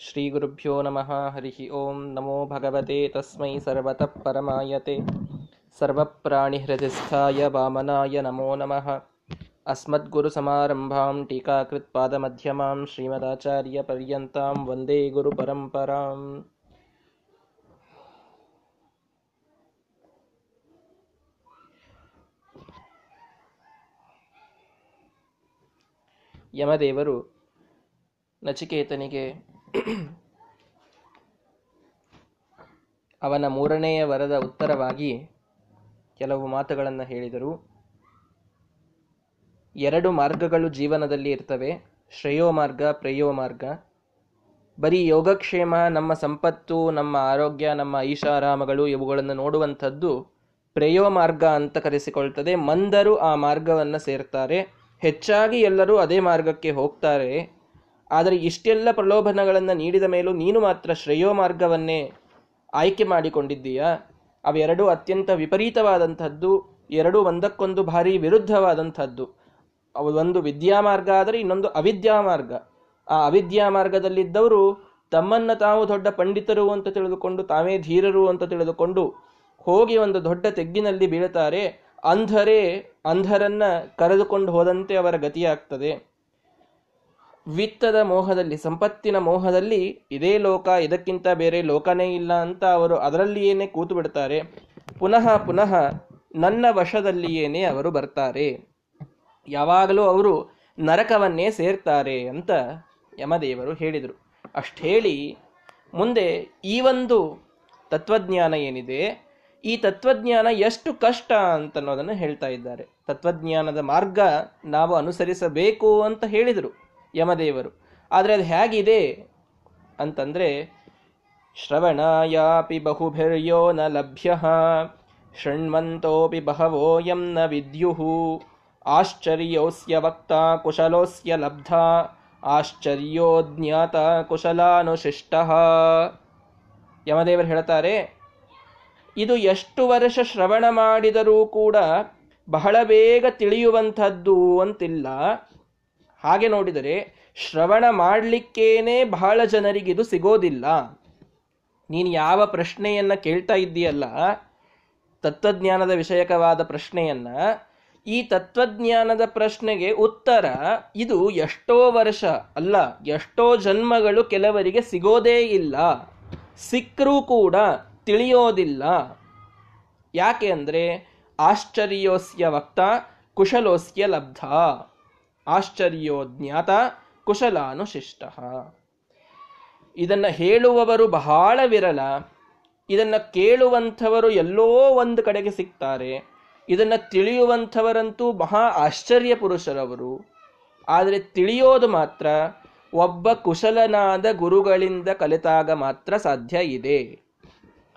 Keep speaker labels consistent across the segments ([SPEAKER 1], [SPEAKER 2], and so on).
[SPEAKER 1] श्रीगुरुभ्यो नमः हरिः ॐ नमो भगवते तस्मै सर्वतः परमायते सर्वप्राणिहृदिस्थाय वामनाय नमो नमः अस्मद्गुरुसमारम्भां टीकाकृत्पादमध्यमां श्रीमदाचार्यपर्यन्तां वन्दे गुरुपरम्पराम् ಯಮದೇವರು ನಚಿಕೇತನಿಗೆ ಅವನ ಮೂರನೆಯ ವರದ ಉತ್ತರವಾಗಿ ಕೆಲವು ಮಾತುಗಳನ್ನು ಹೇಳಿದರು. ಎರಡು ಮಾರ್ಗಗಳು ಜೀವನದಲ್ಲಿ ಇರ್ತವೆ. ಶ್ರೇಯೋ ಮಾರ್ಗ ಪ್ರೇಯೋ ಮಾರ್ಗ ಬರೀ ಯೋಗಕ್ಷೇಮ, ನಮ್ಮ ಸಂಪತ್ತು, ನಮ್ಮ ಆರೋಗ್ಯ, ನಮ್ಮ ಐಷಾರಾಮಗಳು ಇವುಗಳನ್ನು ನೋಡುವಂಥದ್ದು ಪ್ರೇಯೋ ಮಾರ್ಗ ಅಂತ ಕರೆಸಿಕೊಳ್ತದೆ. ಮಂದರು ಆ ಮಾರ್ಗವನ್ನು ಸೇರ್ತಾರೆ. ಹೆಚ್ಚಾಗಿ ಎಲ್ಲರೂ ಅದೇ ಮಾರ್ಗಕ್ಕೆ ಹೋಗ್ತಾರೆ. ಆದರೆ ಇಷ್ಟೆಲ್ಲ ಪ್ರಲೋಭನಗಳನ್ನು ನೀಡಿದ ಮೇಲೂ ನೀನು ಮಾತ್ರ ಶ್ರೇಯೋ ಮಾರ್ಗವನ್ನೇ ಆಯ್ಕೆ ಮಾಡಿಕೊಂಡಿದ್ದೀಯಾ? ಅವೆರಡೂ ಅತ್ಯಂತ ವಿಪರೀತವಾದಂಥದ್ದು, ಎರಡೂ ಒಂದಕ್ಕೊಂದು ಭಾರಿ ವಿರುದ್ಧವಾದಂಥದ್ದು. ಒಂದು ವಿದ್ಯಾಮಾರ್ಗ ಆದರೆ ಇನ್ನೊಂದು ಅವಿದ್ಯಾ ಮಾರ್ಗ. ಆ ಅವಿದ್ಯಾ ಮಾರ್ಗದಲ್ಲಿದ್ದವರು ತಮ್ಮನ್ನ ತಾವು ದೊಡ್ಡ ಪಂಡಿತರು ಅಂತ ತಿಳಿದುಕೊಂಡು, ತಾವೇ ಧೀರರು ಅಂತ ತಿಳಿದುಕೊಂಡು ಹೋಗಿ ಒಂದು ದೊಡ್ಡ ತೆಗ್ಗಿನಲ್ಲಿ ಬೀಳುತ್ತಾರೆ. ಅಂಧರೇ, ಅಂಧರನ್ನ ಕರೆದುಕೊಂಡು ಹೋದಂತೆ ಅವರ ಗತಿಯಾಗ್ತದೆ. ವಿತ್ತದ ಮೋಹದಲ್ಲಿ, ಸಂಪತ್ತಿನ ಮೋಹದಲ್ಲಿ ಇದೇ ಲೋಕ, ಇದಕ್ಕಿಂತ ಬೇರೆ ಲೋಕನೇ ಇಲ್ಲ ಅಂತ ಅವರು ಅದರಲ್ಲಿಯೇನೆ ಕೂತು ಬಿಡ್ತಾರೆ ಪುನಃ ಪುನಃ ನನ್ನ ವಶದಲ್ಲಿಯೇನೆ ಅವರು ಬರ್ತಾರೆ. ಯಾವಾಗಲೂ ಅವರು ನರಕವನ್ನೇ ಸೇರ್ತಾರೆ ಅಂತ ಯಮದೇವರು ಹೇಳಿದರು. ಅಷ್ಟು ಹೇಳಿ ಮುಂದೆ ಈ ಒಂದು ತತ್ವಜ್ಞಾನ ಏನಿದೆ, ಈ ತತ್ವಜ್ಞಾನ ಎಷ್ಟು ಕಷ್ಟ ಅಂತನ್ನೋದನ್ನು ಹೇಳ್ತಾ ಇದ್ದಾರೆ. ತತ್ವಜ್ಞಾನದ ಮಾರ್ಗ ನಾವು ಅನುಸರಿಸಬೇಕು ಅಂತ ಹೇಳಿದರು. ಯಮದೇವರು. ಆದರೆ ಅದು ಹೇಗಿದೆ ಅಂತಂದರೆ, ಶ್ರವಣಾಯಾಪಿ ಬಹುಭಿರ್ಯೋ ನ ಲಭ್ಯ, ಶೃಣ್ವಂತೋಪಿ ಬಹವೋ ಯಂ ನ ವಿದ್ಯುಹು ಆಶ್ಚರ್ಯೋಸ್ಯ ವಕ್ತ ಕುಶಲೋಸ್ಯ ಲಬ್ಧ, ಆಶ್ಚರ್ಯೋ ಜ್ಞಾತ ಕುಶಲಾನುಶಿಷ್ಟ. ಯಮದೇವರು ಹೇಳ್ತಾರೆ, ಇದು ಎಷ್ಟು ವರ್ಷ ಶ್ರವಣ ಮಾಡಿದರೂ ಕೂಡ ಬಹಳ ಬೇಗ ತಿಳಿಯುವಂಥದ್ದು ಅಂತಿಲ್ಲ. ಹಾಗೆ ನೋಡಿದರೆ ಶ್ರವಣ ಮಾಡಲಿಕ್ಕೇನೆ ಬಹಳ ಜನರಿಗೆ ಇದು ಸಿಗೋದಿಲ್ಲ. ನೀನು ಯಾವ ಪ್ರಶ್ನೆಯನ್ನ ಕೇಳ್ತಾ ಇದ್ದೀಯಲ್ಲ, ತತ್ವಜ್ಞಾನದ ವಿಷಯಕವಾದ ಪ್ರಶ್ನೆಯನ್ನ, ಈ ತತ್ವಜ್ಞಾನದ ಪ್ರಶ್ನೆಗೆ ಉತ್ತರ ಇದು ಎಷ್ಟೋ ವರ್ಷ ಅಲ್ಲ, ಎಷ್ಟೋ ಜನ್ಮಗಳು ಕೆಲವರಿಗೆ ಸಿಗೋದೇ ಇಲ್ಲ. ಸಿಕ್ಕರೂ ಕೂಡ ತಿಳಿಯೋದಿಲ್ಲ. ಯಾಕೆ ಅಂದರೆ ಆಶ್ಚರ್ಯೋಸ್ಯ ವಕ್ತ ಕುಶಲೋಸ್ಯ ಲಬ್ಧ. ಆಶ್ಚರ್ಯೋ ಜ್ಞಾತ ಕುಶಲಾನುಶಿಷ್ಟ. ಇದನ್ನು ಹೇಳುವವರು ಬಹಳ ವಿರಳ. ಇದನ್ನು ಕೇಳುವಂಥವರು ಎಲ್ಲೋ ಒಂದು ಕಡೆಗೆ ಸಿಗ್ತಾರೆ. ಇದನ್ನು ತಿಳಿಯುವಂಥವರಂತೂ ಮಹಾ ಆಶ್ಚರ್ಯ ಪುರುಷರವರು. ಆದರೆ ತಿಳಿಯೋದು ಮಾತ್ರ, ಒಬ್ಬ ಕುಶಲನಾದ ಗುರುಗಳಿಂದ ಕಲಿತಾಗ ಮಾತ್ರ ಸಾಧ್ಯ ಇದೆ.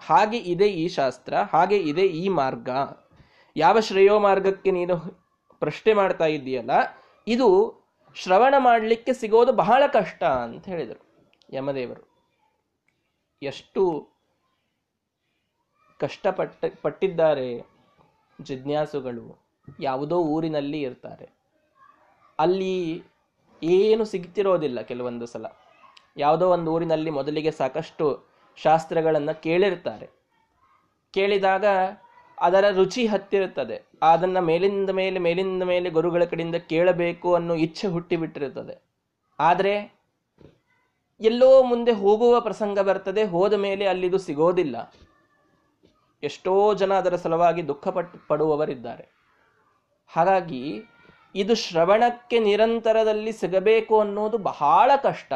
[SPEAKER 1] ಹಾಗೆ ಇದೆ ಈ ಶಾಸ್ತ್ರ, ಹಾಗೆ ಇದೆ ಈ ಮಾರ್ಗ. ಯಾವ ಶ್ರೇಯೋ ಮಾರ್ಗಕ್ಕೆ ನೀನು ಪ್ರಶ್ನೆ ಮಾಡ್ತಾ ಇದ್ದೀಯಲ್ಲ ಇದು ಶ್ರವಣ ಮಾಡಲಿಕ್ಕೆ ಸಿಗೋದು ಬಹಳ ಕಷ್ಟ ಅಂತ ಹೇಳಿದರು ಯಮದೇವರು. ಎಷ್ಟು ಕಷ್ಟಪಟ್ಟ, ಪಟ್ಟಿದ್ದಾರೆ ಜಿಜ್ಞಾಸುಗಳು, ಯಾವುದೋ ಊರಿನಲ್ಲಿ ಇರ್ತಾರೆ. ಅಲ್ಲಿ ಏನು ಸಿಗ್ತಿರೋದಿಲ್ಲ ಕೆಲವೊಂದು ಸಲ. ಯಾವುದೋ ಒಂದು ಊರಿನಲ್ಲಿ ಮೊದಲಿಗೆ ಸಾಕಷ್ಟು ಶಾಸ್ತ್ರಗಳನ್ನು ಕೇಳಿರ್ತಾರೆ. ಕೇಳಿದಾಗ ಅದರ ರುಚಿ ಹತ್ತಿರುತ್ತದೆ. ಅದನ್ನು ಮೇಲಿಂದ ಮೇಲೆ ಮೇಲಿಂದ ಮೇಲೆ ಗುರುಗಳ ಕಡೆಯಿಂದ ಕೇಳಬೇಕು ಅನ್ನೋ ಇಚ್ಛೆ ಹುಟ್ಟಿಬಿಟ್ಟಿರುತ್ತದೆ. ಆದರೆ ಎಲ್ಲೋ ಮುಂದೆ ಹೋಗುವ ಪ್ರಸಂಗ ಬರ್ತದೆ, ಹೋದ ಮೇಲೆ ಅಲ್ಲಿದು ಸಿಗೋದಿಲ್ಲ. ಎಷ್ಟೋ ಜನ ಅದರ ಸಲುವಾಗಿ ದುಃಖಪಟ್ಟು ಪಡುವವರಿದ್ದಾರೆ. ಹಾಗಾಗಿ ಇದು ಶ್ರವಣಕ್ಕೆ ನಿರಂತರದಲ್ಲಿ ಸಿಗಬೇಕು ಅನ್ನೋದು ಬಹಳ ಕಷ್ಟ.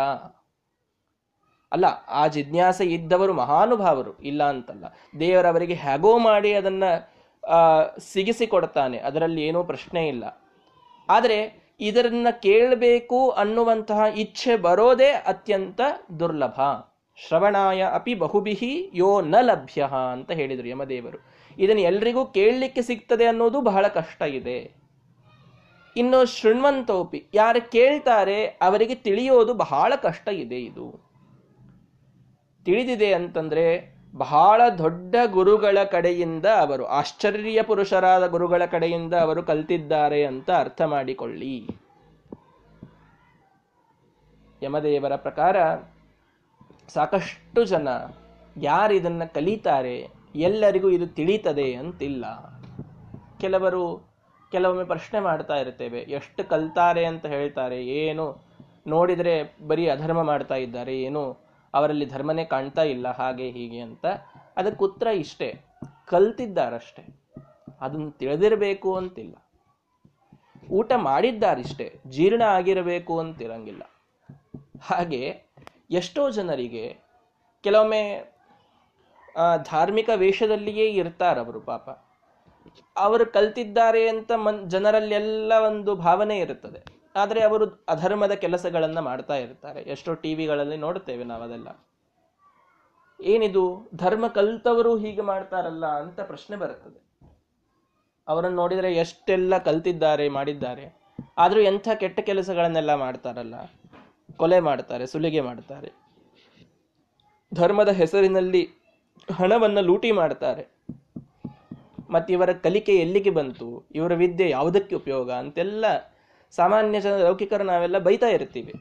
[SPEAKER 1] ಅಲ್ಲ, ಆ ಜಿಜ್ಞಾಸೆ ಇದ್ದವರು ಮಹಾನುಭಾವರು, ಇಲ್ಲ ಅಂತಲ್ಲ. ದೇವರವರಿಗೆ ಹೇಗೋ ಮಾಡಿ ಅದನ್ನು ಸಿಗಿಸಿ ಕೊಡ್ತಾನೆ ಅದರಲ್ಲಿ ಏನೂ ಪ್ರಶ್ನೆ ಇಲ್ಲ. ಆದರೆ, ಇದರನ್ನ ಕೇಳಬೇಕು ಅನ್ನುವಂತಹ ಇಚ್ಛೆ ಬರೋದೇ ಅತ್ಯಂತ ದುರ್ಲಭ. ಶ್ರವಣಾಯ ಅಪಿ ಬಹುಬಿಹಿ ಯೋ ನ ಲಭ್ಯ ಅಂತ ಹೇಳಿದರು ಯಮದೇವರು. ಇದನ್ನು ಎಲ್ರಿಗೂ ಕೇಳಲಿಕ್ಕೆ ಸಿಗ್ತದೆ ಅನ್ನೋದು ಬಹಳ ಕಷ್ಟ ಇದೆ. ಇನ್ನು ಶೃಣ್ವಂತೋಪಿ, ಯಾರು ಕೇಳ್ತಾರೆ, ಅವರಿಗೆ ತಿಳಿಯೋದು ಬಹಳ ಕಷ್ಟ ಇದೆ ಇದು. ತಿಳಿದಿದೆ ಅಂತಂದ್ರೆ ಬಹಳ ದೊಡ್ಡ ಗುರುಗಳ ಕಡೆಯಿಂದ ಅವರು, ಆಶ್ಚರ್ಯ ಪುರುಷರಾದ ಗುರುಗಳ ಕಡೆಯಿಂದ ಅವರು ಕಲ್ತಿದ್ದಾರೆ ಅಂತ ಅರ್ಥ ಮಾಡಿಕೊಳ್ಳಿ. ಯಮದೇವರ ಪ್ರಕಾರ ಸಾಕಷ್ಟು ಜನ ಯಾರು ಇದನ್ನು ಕಲಿತಾರೆ, ಎಲ್ಲರಿಗೂ ಇದು ತಿಳಿತದೆ ಅಂತಿಲ್ಲ. ಕೆಲವರು ಕೆಲವೊಮ್ಮೆ ಪ್ರಶ್ನೆ ಮಾಡ್ತಾ ಇರ್ತೇವೆ, ಎಷ್ಟು ಕಲ್ತಾರೆ ಅಂತ ಹೇಳ್ತಾರೆ, ಏನು ನೋಡಿದರೆ ಬರೀ ಅಧರ್ಮ ಮಾಡ್ತಾ ಇದ್ದಾರೆ, ಏನು ಅವರಲ್ಲಿ ಧರ್ಮನೇ ಕಾಣ್ತಾ ಇಲ್ಲ, ಹಾಗೆ ಹೀಗೆ ಅಂತ. ಅದಕ್ಕೆ ಉತ್ತರ ಇಷ್ಟೇ. ಕಲ್ತಿದ್ದಾರಷ್ಟೇ. ಅದನ್ನು ತಿಳಿದಿರಬೇಕು ಅಂತಿಲ್ಲ. ಊಟ ಮಾಡಿದ್ದಾರಿಷ್ಟೇ. ಜೀರ್ಣ ಆಗಿರಬೇಕು ಅಂತಿರಂಗಿಲ್ಲ. ಹಾಗೆ ಎಷ್ಟೋ ಜನರಿಗೆ ಕೆಲವೊಮ್ಮೆ ಧಾರ್ಮಿಕ ವೇಷದಲ್ಲಿಯೇ ಇರ್ತಾರವರು ಪಾಪ. ಅವರು ಕಲ್ತಿದ್ದಾರೆ ಅಂತ ಮನ್ ಜನರಲ್ಲೆಲ್ಲ ಒಂದು ಭಾವನೆ ಇರುತ್ತದೆ. ಆದರೆ ಅವರು ಅಧರ್ಮದ ಕೆಲಸಗಳನ್ನು ಮಾಡ್ತಾ ಇರ್ತಾರೆ. ಎಷ್ಟೋ ಟಿವಿಗಳಲ್ಲಿ ನೋಡ್ತೇವೆ ನಾವದೆಲ್ಲ ಏನಿದು? ಧರ್ಮ ಕಲ್ತವರು ಹೀಗೆ ಮಾಡ್ತಾರಲ್ಲ ಅಂತ ಪ್ರಶ್ನೆ ಬರುತ್ತದೆ. ಅವರನ್ನು ನೋಡಿದರೆ ಎಷ್ಟೆಲ್ಲ ಕಲ್ತಿದ್ದಾರೆ, ಮಾಡಿದ್ದಾರೆ. ಆದರೂ ಎಂಥ ಕೆಟ್ಟ ಕೆಲಸಗಳನ್ನೆಲ್ಲ ಮಾಡ್ತಾರಲ್ಲ. ಕೊಲೆ ಮಾಡ್ತಾರೆ, ಸುಲಿಗೆ ಮಾಡ್ತಾರೆ. ಧರ್ಮದ ಹೆಸರಿನಲ್ಲಿ ಹಣವನ್ನು ಲೂಟಿ ಮಾಡ್ತಾರೆ. ಮತ್ತು ಇವರ ಕಲಿಕೆ ಎಲ್ಲಿಗೆ ಬಂತು? ಇವರ ವಿದ್ಯೆ ಯಾವುದಕ್ಕೆ ಉಪಯೋಗ? ಅಂತೆಲ್ಲ ಸಾಮಾನ್ಯ ಜನ ಲೌಕಿಕರು ನಾವೆಲ್ಲ ಬೈತಾ ಇರ್ತೀವಿ.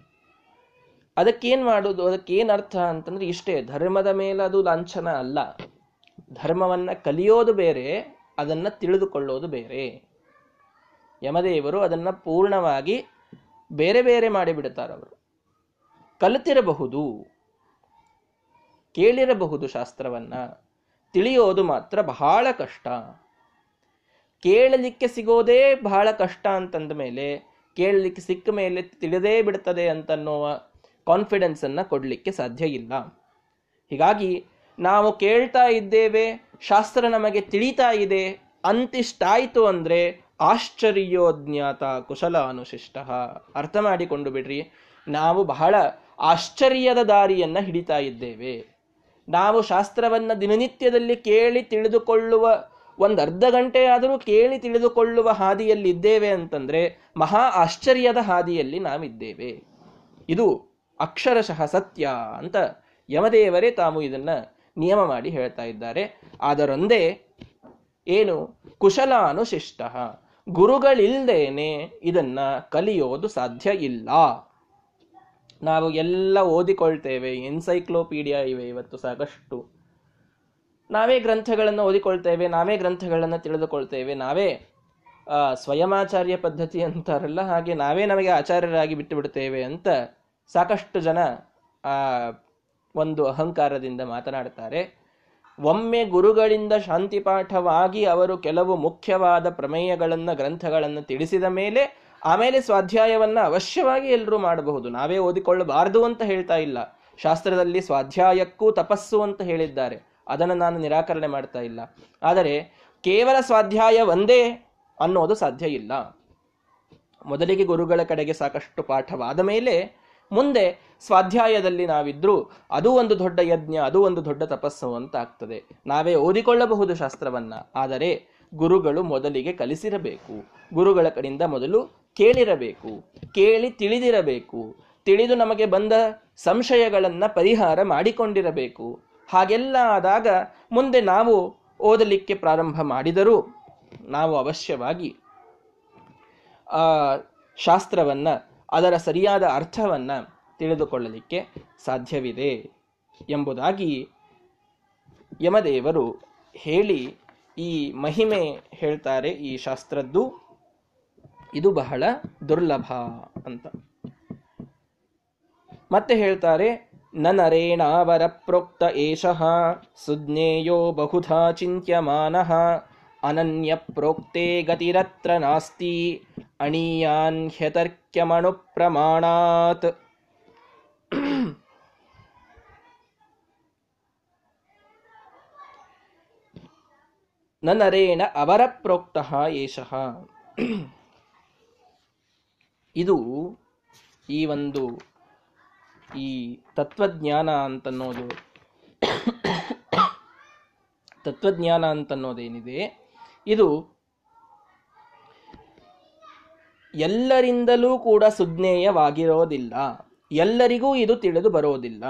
[SPEAKER 1] ಅದಕ್ಕೇನು ಮಾಡೋದು? ಅದಕ್ಕೇನು ಅರ್ಥ ಅಂತಂದ್ರೆ ಇಷ್ಟೇ, ಧರ್ಮದ ಮೇಲೆ ಅದು ಲಾಂಛನ ಅಲ್ಲ. ಧರ್ಮವನ್ನ ಕಲಿಯೋದು ಬೇರೆ, ಅದನ್ನ ತಿಳಿದುಕೊಳ್ಳೋದು ಬೇರೆ. ಯಮದೇವರು ಅದನ್ನ ಪೂರ್ಣವಾಗಿ ಬೇರೆ ಬೇರೆ ಮಾಡಿಬಿಡುತ್ತಾರೆ ಅವರು. ಕಲಿತಿರಬಹುದು, ಕೇಳಿರಬಹುದು ಶಾಸ್ತ್ರವನ್ನ, ತಿಳಿಯೋದು ಮಾತ್ರ ಬಹಳ ಕಷ್ಟ. ಕೇಳಲಿಕ್ಕೆ ಸಿಗೋದೇ ಬಹಳ ಕಷ್ಟ ಅಂತಂದ ಮೇಲೆ ಕೇಳಲಿಕ್ಕೆ ಸಿಕ್ಕ ಮೇಲೆ ತಿಳಿದೇ ಬಿಡ್ತದೆ ಅಂತನ್ನುವ ಕಾನ್ಫಿಡೆನ್ಸನ್ನು ಕೊಡಲಿಕ್ಕೆ ಸಾಧ್ಯ ಇಲ್ಲ. ಹೀಗಾಗಿ ನಾವು ಕೇಳ್ತಾ ಇದ್ದೇವೆ, ಶಾಸ್ತ್ರ ನಮಗೆ ತಿಳಿತಾ ಇದೆ, ಅಂತಿಷ್ಟಾಯಿತು ಅಂದರೆ ಆಶ್ಚರ್ಯೋಜ್ಞಾತ ಕುಶಲ ಅನುಶಿಷ್ಟ ಅರ್ಥ ಮಾಡಿಕೊಂಡು ಬಿಡ್ರಿ, ನಾವು ಬಹಳ ಆಶ್ಚರ್ಯದ ದಾರಿಯನ್ನು ಹಿಡಿತಾ ಇದ್ದೇವೆ. ನಾವು ಶಾಸ್ತ್ರವನ್ನು ದಿನನಿತ್ಯದಲ್ಲಿ ಕೇಳಿ ತಿಳಿದುಕೊಳ್ಳುವ ಒಂದು ಅರ್ಧ ಗಂಟೆಯಾದರೂ ಕೇಳಿ ತಿಳಿದುಕೊಳ್ಳುವ ಹಾದಿಯಲ್ಲಿದ್ದೇವೆ ಅಂತಂದ್ರೆ ಮಹಾ ಆಶ್ಚರ್ಯದ ಹಾದಿಯಲ್ಲಿ ನಾವಿದ್ದೇವೆ. ಇದು ಅಕ್ಷರಶಃ ಸತ್ಯ ಅಂತ ಯಮದೇವರೇ ತಾವು ಇದನ್ನ ನಿಯಮ ಮಾಡಿ ಹೇಳ್ತಾ ಇದ್ದಾರೆ. ಅದರೊಂದೇ ಏನು? ಕುಶಲಾನುಶಿಷ್ಟ ಗುರುಗಳಿಲ್ಲದೇನೆ ಇದನ್ನ ಕಲಿಯೋದು ಸಾಧ್ಯ ಇಲ್ಲ. ನಾವು ಎಲ್ಲ ಓದಿಕೊಳ್ತೇವೆ, ಎನ್ಸೈಕ್ಲೋಪೀಡಿಯಾ ಇವೆ ಇವತ್ತು ಸಾಕಷ್ಟು. ನಾವೇ ಗ್ರಂಥಗಳನ್ನು ಓದಿಕೊಳ್ತೇವೆ, ನಾವೇ ಗ್ರಂಥಗಳನ್ನು ತಿಳಿದುಕೊಳ್ತೇವೆ, ನಾವೇ ಸ್ವಯಮಾಚಾರ್ಯ ಪದ್ಧತಿ ಅಂತಾರಲ್ಲ, ಹಾಗೆ ನಾವೇ ನಮಗೆ ಆಚಾರ್ಯರಾಗಿ ಬಿಟ್ಟು ಬಿಡ್ತೇವೆ ಅಂತ ಸಾಕಷ್ಟು ಜನ, ಆ, ಒಂದು ಅಹಂಕಾರದಿಂದ ಮಾತನಾಡ್ತಾರೆ ಒಮ್ಮೆ ಗುರುಗಳಿಂದ ಶಾಂತಿ ಪಾಠವಾಗಿ ಅವರು ಕೆಲವು ಮುಖ್ಯವಾದ ಪ್ರಮೇಯಗಳನ್ನು, ಗ್ರಂಥಗಳನ್ನು ತಿಳಿಸಿದ ಮೇಲೆ, ಆಮೇಲೆ ಸ್ವಾಧ್ಯಾಯವನ್ನು ಅವಶ್ಯವಾಗಿ ಎಲ್ಲರೂ ಮಾಡಬಹುದು. ನಾವೇ ಓದಿಕೊಳ್ಳಬಾರದು ಅಂತ ಹೇಳ್ತಾ ಇಲ್ಲ. ಶಾಸ್ತ್ರದಲ್ಲಿ ಸ್ವಾಧ್ಯಾಯಕ್ಕೂ ತಪಸ್ಸು ಅಂತ ಹೇಳಿದ್ದಾರೆ. ಅದನ್ನು ನಾನು ನಿರಾಕರಣೆ ಮಾಡ್ತಾ ಇಲ್ಲ. ಆದರೆ ಕೇವಲ ಸ್ವಾಧ್ಯಾಯ ಒಂದೇ ಅನ್ನೋದು ಸಾಧ್ಯ ಇಲ್ಲ. ಮೊದಲಿಗೆ ಗುರುಗಳ ಕಡೆಗೆ ಸಾಕಷ್ಟು ಪಾಠವಾದ ಮೇಲೆ ಮುಂದೆ ಸ್ವಾಧ್ಯಾಯದಲ್ಲಿ ನಾವಿದ್ರೂ ಅದು ಒಂದು ದೊಡ್ಡ ಯಜ್ಞ, ಅದು ಒಂದು ದೊಡ್ಡ ತಪಸ್ಸು ಅಂತ ಆಗ್ತದೆ. ನಾವೇ ಓದಿಕೊಳ್ಳಬಹುದು ಶಾಸ್ತ್ರವನ್ನ. ಆದರೆ ಗುರುಗಳು ಮೊದಲಿಗೆ ಕಲಿಸಿರಬೇಕು. ಗುರುಗಳ ಕಡೆಯಿಂದ ಮೊದಲು ಕೇಳಿರಬೇಕು. ಕೇಳಿ ತಿಳಿದಿರಬೇಕು. ತಿಳಿದು ನಮಗೆ ಬಂದ ಸಂಶಯಗಳನ್ನು ಪರಿಹಾರ ಮಾಡಿಕೊಂಡಿರಬೇಕು. ಹಾಗೆಲ್ಲ ಆದಾಗ ಮುಂದೆ ನಾವು ಓದಲಿಕ್ಕೆ ಪ್ರಾರಂಭ ಮಾಡಿದರೂ ನಾವು ಅವಶ್ಯವಾಗಿ, ಆ, ಶಾಸ್ತ್ರವನ್ನು, ಅದರ ಸರಿಯಾದ ಅರ್ಥವನ್ನು ತಿಳಿದುಕೊಳ್ಳಲಿಕ್ಕೆ ಸಾಧ್ಯವಿದೆ ಎಂಬುದಾಗಿ ಯಮದೇವರು ಹೇಳಿ ಈ ಮಹಿಮೆ ಹೇಳ್ತಾರೆ ಈ ಶಾಸ್ತ್ರದ್ದು. ಇದು ಬಹಳ ದುರ್ಲಭ ಅಂತ. ಮತ್ತೆ ಹೇಳ್ತಾರೆ ನರೇಣಾವರ ಪ್ರೋಕ್ತ ಏಷಃ ಸುಜ್ಞೇಯೋ ಬಹುಧಾ ಚಿಂತ್ಯಮಾನಃ ಅನನ್ಯ ಪ್ರೋಕ್ತೆ ಗತಿರತ್ರ ನಾಸ್ತಿ ಅಣೀಯಾನ್ ಹ್ಯತರ್ಕ್ಯಮಣು ಪ್ರಮಾಣಾತ್ ನರೇಣ ಅವರ ಪ್ರೋಕ್ತ ಏಷಃ. ಇದು ಈ ಒಂದು ಈ ತತ್ವಜ್ಞಾನ ಅಂತನ್ನೋದು ತತ್ವಜ್ಞಾನ ಅಂತನ್ನೋದೇನಿದೆ? ಇದು ಎಲ್ಲರಿಂದಲೂ ಕೂಡ ಸುಜ್ಞೇಯವಾಗಿರೋದಿಲ್ಲ. ಎಲ್ಲರಿಗೂ ಇದು ತಿಳಿದು ಬರೋದಿಲ್ಲ.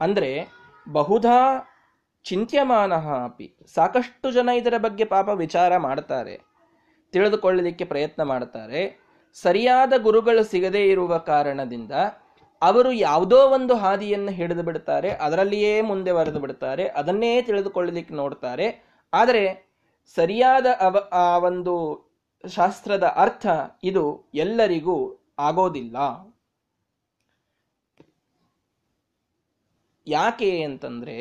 [SPEAKER 1] ಅಂದ್ರೆ ಬಹುಧಾ ಚಿಂತ್ಯಮಾನ ಅಪಿ. ಸಾಕಷ್ಟು ಜನ ಇದರ ಬಗ್ಗೆ ಪಾಪ ವಿಚಾರ ಮಾಡ್ತಾರೆ. ತಿಳಿದುಕೊಳ್ಳಲಿಕ್ಕೆ ಪ್ರಯತ್ನ ಮಾಡ್ತಾರೆ. ಸರಿಯಾದ ಗುರುಗಳು ಸಿಗದೇ ಇರುವ ಕಾರಣದಿಂದ ಅವರು ಯಾವುದೋ ಒಂದು ಹಾದಿಯನ್ನು ಹಿಡಿದು ಬಿಡ್ತಾರೆ, ಅದರಲ್ಲಿಯೇ ಮುಂದೆ ಬರೆದು ಬಿಡ್ತಾರೆ, ಅದನ್ನೇ ತಿಳಿದುಕೊಳ್ಳಲಿಕ್ಕೆ ನೋಡ್ತಾರೆ. ಆದರೆ ಸರಿಯಾದ ಅವ, ಆ ಒಂದು ಶಾಸ್ತ್ರದ ಅರ್ಥ ಇದು ಎಲ್ಲರಿಗೂ ಆಗೋದಿಲ್ಲ. ಯಾಕೆ ಅಂತಂದ್ರೆ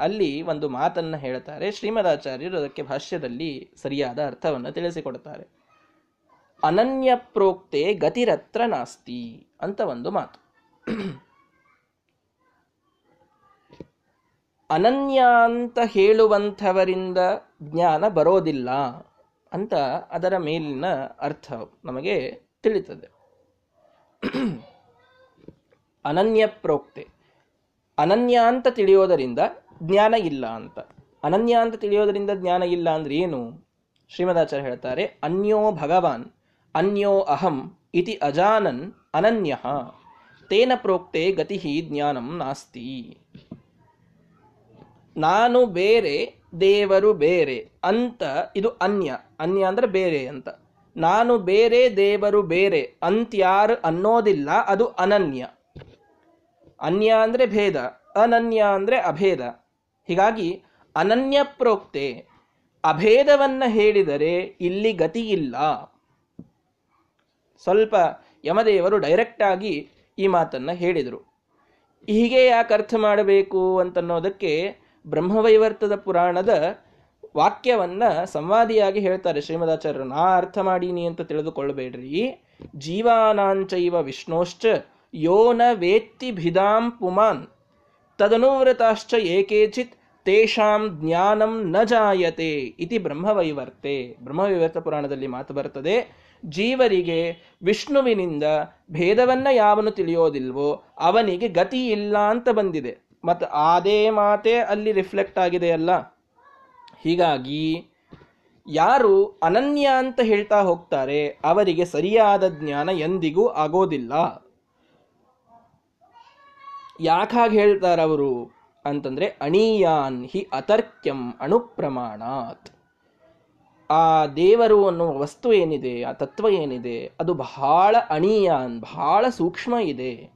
[SPEAKER 1] ಅಲ್ಲಿ ಒಂದು ಮಾತನ್ನ ಹೇಳ್ತಾರೆ, ಶ್ರೀಮದಾಚಾರ್ಯರು ಅದಕ್ಕೆ ಭಾಷ್ಯದಲ್ಲಿ ಸರಿಯಾದ ಅರ್ಥವನ್ನು ತಿಳಿಸಿಕೊಡ್ತಾರೆ. ಅನನ್ಯ ಪ್ರೋಕ್ತೆ ಗತಿರತ್ರ ನಾಸ್ತಿ ಅಂತ ಒಂದು ಮಾತು. ಅನನ್ಯ ಅಂತ ಹೇಳುವಂಥವರಿಂದ ಜ್ಞಾನ ಬರೋದಿಲ್ಲ ಅಂತ ಅದರ ಮೇಲಿನ ಅರ್ಥ ನಮಗೆ ತಿಳಿತದೆ. ಅನನ್ಯ ಪ್ರೋಕ್ತೆ ಅನನ್ಯ ಅಂತ ತಿಳಿಯೋದರಿಂದ ಜ್ಞಾನ ಇಲ್ಲ ಅಂತ. ಅನನ್ಯ ಅಂತ ತಿಳಿಯೋದರಿಂದ ಜ್ಞಾನ ಇಲ್ಲ ಅಂದ್ರೆ ಏನು? ಶ್ರೀಮದಾಚಾರ್ಯ ಹೇಳ್ತಾರೆ, ಅನ್ಯೋ ಭಗವಾನ್. ಅನ್ಯೋ ಅಹಂ ಇತಿ ಅಜಾನನ್ ಅನನ್ಯ. ತೇನ ಪ್ರೋಕ್ತೆ ಗತಿ ಜ್ಞಾನಂ ನಾಸ್ತಿ. ನಾನು ಬೇರೆ, ದೇವರು ಬೇರೆ, ಅಂತ ಇದು ಅನ್ಯ. ಅನ್ಯ ಅಂದ್ರೆ ಬೇರೆ ಅಂತ. ನಾನು ಬೇರೆ, ದೇವರು ಬೇರೆ, ಅಂತ್ಯಾರು ಅನ್ನೋದಿಲ್ಲ, ಅದು ಅನನ್ಯ. ಅನ್ಯ ಅಂದ್ರೆ ಭೇದ, ಅನನ್ಯ ಅಂದ್ರೆ ಅಭೇದ. ಹೀಗಾಗಿ ಅನನ್ಯ ಪ್ರೋಕ್ತೆ, ಅಭೇದವನ್ನು ಹೇಳಿದರೆ ಇಲ್ಲಿ ಗತಿ ಇಲ್ಲ. ಸ್ವಲ್ಪ ಯಮದೇವರು ಡೈರೆಕ್ಟ್ ಆಗಿ ಈ ಮಾತನ್ನ ಹೇಳಿದರು. ಹೀಗೆ ಯಾಕೆ ಅರ್ಥ ಮಾಡಬೇಕು ಅಂತನ್ನೋದಕ್ಕೆ ಬ್ರಹ್ಮವೈವರ್ತದ ಪುರಾಣದ ವಾಕ್ಯವನ್ನ ಸಂವಾದಿಯಾಗಿ ಹೇಳ್ತಾರೆ ಶ್ರೀಮದಾಚಾರ್ಯರು. ನಾ ಅರ್ಥ ಮಾಡೀನಿ ಅಂತ ತಿಳಿದುಕೊಳ್ಳಬೇಡ್ರಿ ಜೀವಾನಾಂಚೈವ ವಿಷ್ಣೋಶ್ಚ ಯೋನ ವೇತ್ತಿ ಭಿದಾಂ ಪುಮಾನ್. ತದನುವ್ರತಾಶ್ಚ ಏಕೇಚಿತ್ ತೇಷಾಂ ಜ್ಞಾನಂ ನ ಜಾಯತೆ ಇತಿ ಬ್ರಹ್ಮವೈವರ್ತೆ. ಬ್ರಹ್ಮವೈವರ್ತ ಪುರಾಣದಲ್ಲಿ ಮಾತು ಬರ್ತದೆ. ಜೀವರಿಗೆ ವಿಷ್ಣುವಿನಿಂದ ಭೇದವನ್ನ ಯಾವನು ತಿಳಿಯೋದಿಲ್ವೋ ಅವನಿಗೆ ಗತಿ ಇಲ್ಲ ಅಂತ ಬಂದಿದೆ. ಮತ್ತು ಅದೇ ಮಾತೇ ಅಲ್ಲಿ ರಿಫ್ಲೆಕ್ಟ್ ಆಗಿದೆ ಅಲ್ಲ? ಹೀಗಾಗಿ ಯಾರು ಅನನ್ಯ ಅಂತ ಹೇಳ್ತಾ ಹೋಗ್ತಾರೆ ಅವರಿಗೆ ಸರಿಯಾದ ಜ್ಞಾನ ಎಂದಿಗೂ ಆಗೋದಿಲ್ಲ. ಯಾಕಾಗಿ ಹೇಳ್ತಾರವರು ಅಂತಂದ್ರೆ ಅಣೀಯಾನ್ ಹಿ ಅತರ್ಕ್ಯಂ ಅಣುಪ್ರಮಾಣಾತ್. ಆ ದೇವರು ಅನ್ನುವ ವಸ್ತು ಏನಿದೆ, ಆ ತತ್ವ ಏನಿದೆ, ಅದು ಬಹಳ ಅಣಿಯಾನ್, ಬಹಳ ಸೂಕ್ಷ್ಮ ಇದೆ.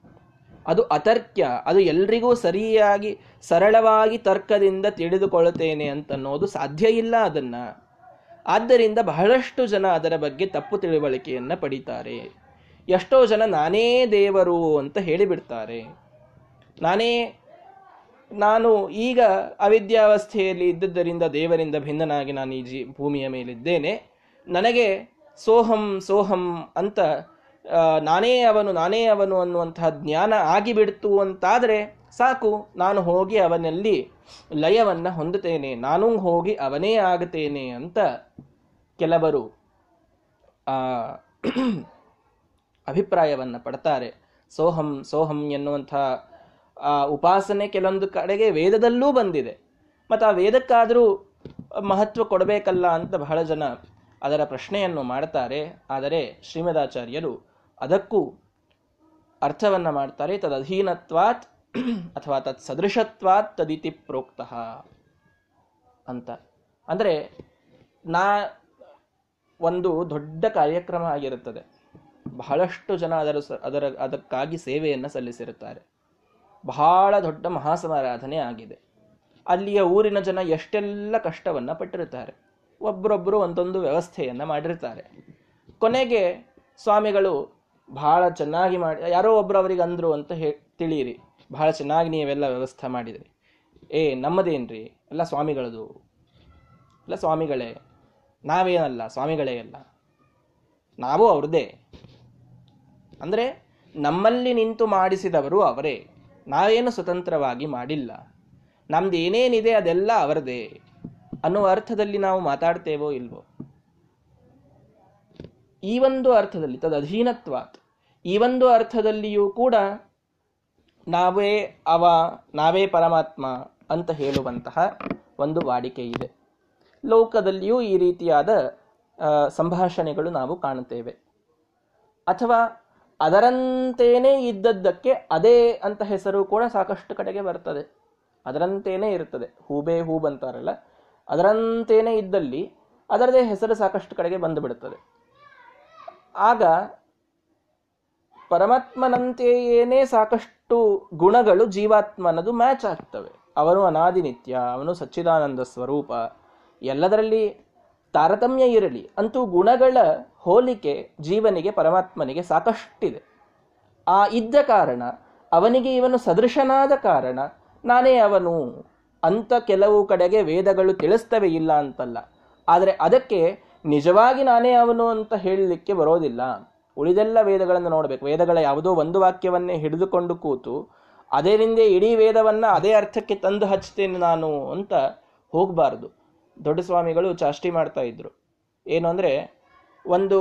[SPEAKER 1] ಅದು ಅತರ್ಕ್ಯ, ಅದು ಎಲ್ರಿಗೂ ಸರಿಯಾಗಿ, ಸರಳವಾಗಿ ತರ್ಕದಿಂದ ತಿಳಿದುಕೊಳ್ಳುತ್ತೇನೆ ಅಂತನ್ನೋದು ಸಾಧ್ಯ ಇಲ್ಲ ಅದನ್ನು. ಆದ್ದರಿಂದ ಬಹಳಷ್ಟು ಜನ ಅದರ ಬಗ್ಗೆ ತಪ್ಪು ತಿಳುವಳಿಕೆಯನ್ನು ಪಡಿತಾರೆ. ಎಷ್ಟೋ ಜನ ನಾನೇ ದೇವರು ಅಂತ ಹೇಳಿಬಿಡ್ತಾರೆ. ನಾನೇ ನಾನು ಈಗ ಅವಿದ್ಯಾವಸ್ಥೆಯಲ್ಲಿ ಇದ್ದದ್ದರಿಂದ ದೇವರಿಂದ ಭಿನ್ನನಾಗಿ ನಾನು ಈ ಜೀ ಭೂಮಿಯ ಮೇಲಿದ್ದೇನೆ. ನನಗೆ ಸೋಹಂ ಸೋಹಂ ಅಂತ ನಾನೇ ಅವನು ನಾನೇ ಅವನು ಅನ್ನುವಂತಹ ಜ್ಞಾನ ಆಗಿಬಿಡ್ತು ಅಂತಾದರೆ ಸಾಕು, ನಾನು ಹೋಗಿ ಅವನಲ್ಲಿ ಲಯವನ್ನು ಹೊಂದುತ್ತೇನೆ, ನಾನು ಹೋಗಿ ಅವನೇ ಆಗುತ್ತೇನೆ ಅಂತ ಕೆಲವರು ಅಭಿಪ್ರಾಯವನ್ನು ಪಡ್ತಾರೆ. ಸೋಹಂ ಸೋಹಂ ಎನ್ನುವಂತಹ ಆ ಉಪಾಸನೆ ಕೆಲವೊಂದು ಕಡೆಗೆ ವೇದದಲ್ಲೂ ಬಂದಿದೆ. ಮತ್ತು ಆ ವೇದಕ್ಕಾದರೂ ಮಹತ್ವ ಕೊಡಬೇಕಲ್ಲ ಅಂತ ಬಹಳ ಜನ ಅದರ ಪ್ರಶ್ನೆಯನ್ನು ಮಾಡ್ತಾರೆ. ಆದರೆ ಶ್ರೀಮದಾಚಾರ್ಯರು ಅದಕ್ಕೂ ಅರ್ಥವನ್ನು ಮಾಡ್ತಾರೆ. ತದಧೀನತ್ವಾತ್ ಅಥವಾ ತತ್ ಸದೃಶತ್ವಾತ್ ತದಿತಿ ಪ್ರೋಕ್ತ ಅಂತ. ಅಂದರೆ ನಾ ಒಂದು ದೊಡ್ಡ ಕಾರ್ಯಕ್ರಮ ಆಗಿರುತ್ತದೆ. ಬಹಳಷ್ಟು ಜನ ಅದರ ಅದರ ಅದಕ್ಕಾಗಿ ಸೇವೆಯನ್ನು ಸಲ್ಲಿಸಿರುತ್ತಾರೆ. ಬಹಳ ದೊಡ್ಡ ಮಹಾಸಮಾರಾಧನೆ ಆಗಿದೆ. ಅಲ್ಲಿಯ ಊರಿನ ಜನ ಎಷ್ಟೆಲ್ಲ ಕಷ್ಟವನ್ನು ಪಟ್ಟಿರುತ್ತಾರೆ. ಒಬ್ಬರೊಬ್ಬರು ಒಂದೊಂದು ವ್ಯವಸ್ಥೆಯನ್ನು ಮಾಡಿರ್ತಾರೆ. ಕೊನೆಗೆ ಸ್ವಾಮಿಗಳು ಬಹಳ ಚೆನ್ನಾಗಿ ಮಾಡಿ, ಯಾರೋ ಒಬ್ಬರು ಅವರಿಗೆ ಅಂದರು ಅಂತ ಹೇ, ತಿಳಿಯಿರಿ. ಬಹಳ ಚೆನ್ನಾಗಿ ನೀವೆಲ್ಲ ವ್ಯವಸ್ಥೆ ಮಾಡಿದ್ರಿ. ಏ, ನಮ್ಮದೇನ್ರಿ? ಎಲ್ಲ ಸ್ವಾಮಿಗಳದು. ಎಲ್ಲ ಸ್ವಾಮಿಗಳೇ. ನಾವೇನಲ್ಲ, ಸ್ವಾಮಿಗಳೇ ಅಲ್ಲ. ನಾವು ಅವ್ರದ್ದೇ. ಅಂದರೆ ನಮ್ಮಲ್ಲಿ ನಿಂತು ಮಾಡಿಸಿದವರು ಅವರೇ. ನಾವೇನು ಸ್ವತಂತ್ರವಾಗಿ ಮಾಡಿಲ್ಲ. ನಮ್ದು ಏನೇನಿದೆ ಅದೆಲ್ಲ ಅವರದೇ ಅನ್ನುವ ಅರ್ಥದಲ್ಲಿ ನಾವು ಮಾತಾಡ್ತೇವೋ ಇಲ್ವೋ? ಈ ಒಂದು ಅರ್ಥದಲ್ಲಿ, ತದ ಅಧೀನತ್ವಾತ್. ಈ ಒಂದು ಅರ್ಥದಲ್ಲಿಯೂ ಕೂಡ ನಾವೇ ಅವ, ನಾವೇ ಪರಮಾತ್ಮ ಅಂತ ಹೇಳುವಂತಹ ಒಂದು ವಾಡಿಕೆ ಇದೆ. ಲೋಕದಲ್ಲಿಯೂ ಈ ರೀತಿಯಾದ ಸಂಭಾಷಣೆಗಳು ನಾವು ಕಾಣುತ್ತೇವೆ. ಅಥವಾ ಅದರಂತೇನೆ ಇದ್ದದ್ದಕ್ಕೆ ಅದೇ ಅಂತ ಹೆಸರು ಕೂಡ ಸಾಕಷ್ಟು ಕಡೆಗೆ ಬರ್ತದೆ. ಅದರಂತೇನೆ ಇರ್ತದೆ ಹೂಬೇ ಹೂ ಅಂತಾರಲ್ಲ ಅದರಂತೇನೆ ಇದ್ದಲ್ಲಿ ಅದರದೇ ಹೆಸರು ಸಾಕಷ್ಟು ಕಡೆಗೆ ಬಂದು ಬಿಡುತ್ತದೆ. ಆಗ ಪರಮಾತ್ಮನಂತೆಯೇನೇ ಸಾಕಷ್ಟು ಗುಣಗಳು ಜೀವಾತ್ಮನದು ಮ್ಯಾಚ್ ಆಗ್ತವೆ. ಅವನು ಅನಾದಿನಿತ್ಯ, ಅವನು ಸಚ್ಚಿದಾನಂದ ಸ್ವರೂಪ, ಎಲ್ಲದರಲ್ಲಿ ತಾರತಮ್ಯ ಇರಲಿ, ಅಂತೂ ಗುಣಗಳ ಹೋಲಿಕೆ ಜೀವನಿಗೆ, ಪರಮಾತ್ಮನಿಗೆ ಸಾಕಷ್ಟಿದೆ. ಆ ಇದ್ದ ಕಾರಣ, ಅವನಿಗೆ ಇವನು ಸದೃಶನಾದ ಕಾರಣ, ನಾನೇ ಅವನು ಅಂತ ಕೆಲವು ಕಡೆಗೆ ವೇದಗಳು ತಿಳಿಸ್ತವೆ ಇಲ್ಲ ಅಂತಲ್ಲ. ಆದರೆ ಅದಕ್ಕೆ ನಿಜವಾಗಿ ನಾನೇ ಅವನು ಅಂತ ಹೇಳಲಿಕ್ಕೆ ಬರೋದಿಲ್ಲ. ಉಳಿದೆಲ್ಲ ವೇದಗಳನ್ನು ನೋಡಬೇಕು. ವೇದಗಳ ಯಾವುದೋ ಒಂದು ವಾಕ್ಯವನ್ನೇ ಹಿಡಿದುಕೊಂಡು ಕೂತು ಅದರಿಂದ ಇಡೀ ವೇದವನ್ನು ಅದೇ ಅರ್ಥಕ್ಕೆ ತಂದು ಹಚ್ತೇನೆ ನಾನು ಅಂತ ಹೋಗಬಾರ್ದು. ದೊಡ್ಡ ಸ್ವಾಮಿಗಳು ಚಾಷ್ಟಿ ಮಾಡ್ತಾ ಇದ್ರು. ಏನು ಅಂದರೆ ಒಂದು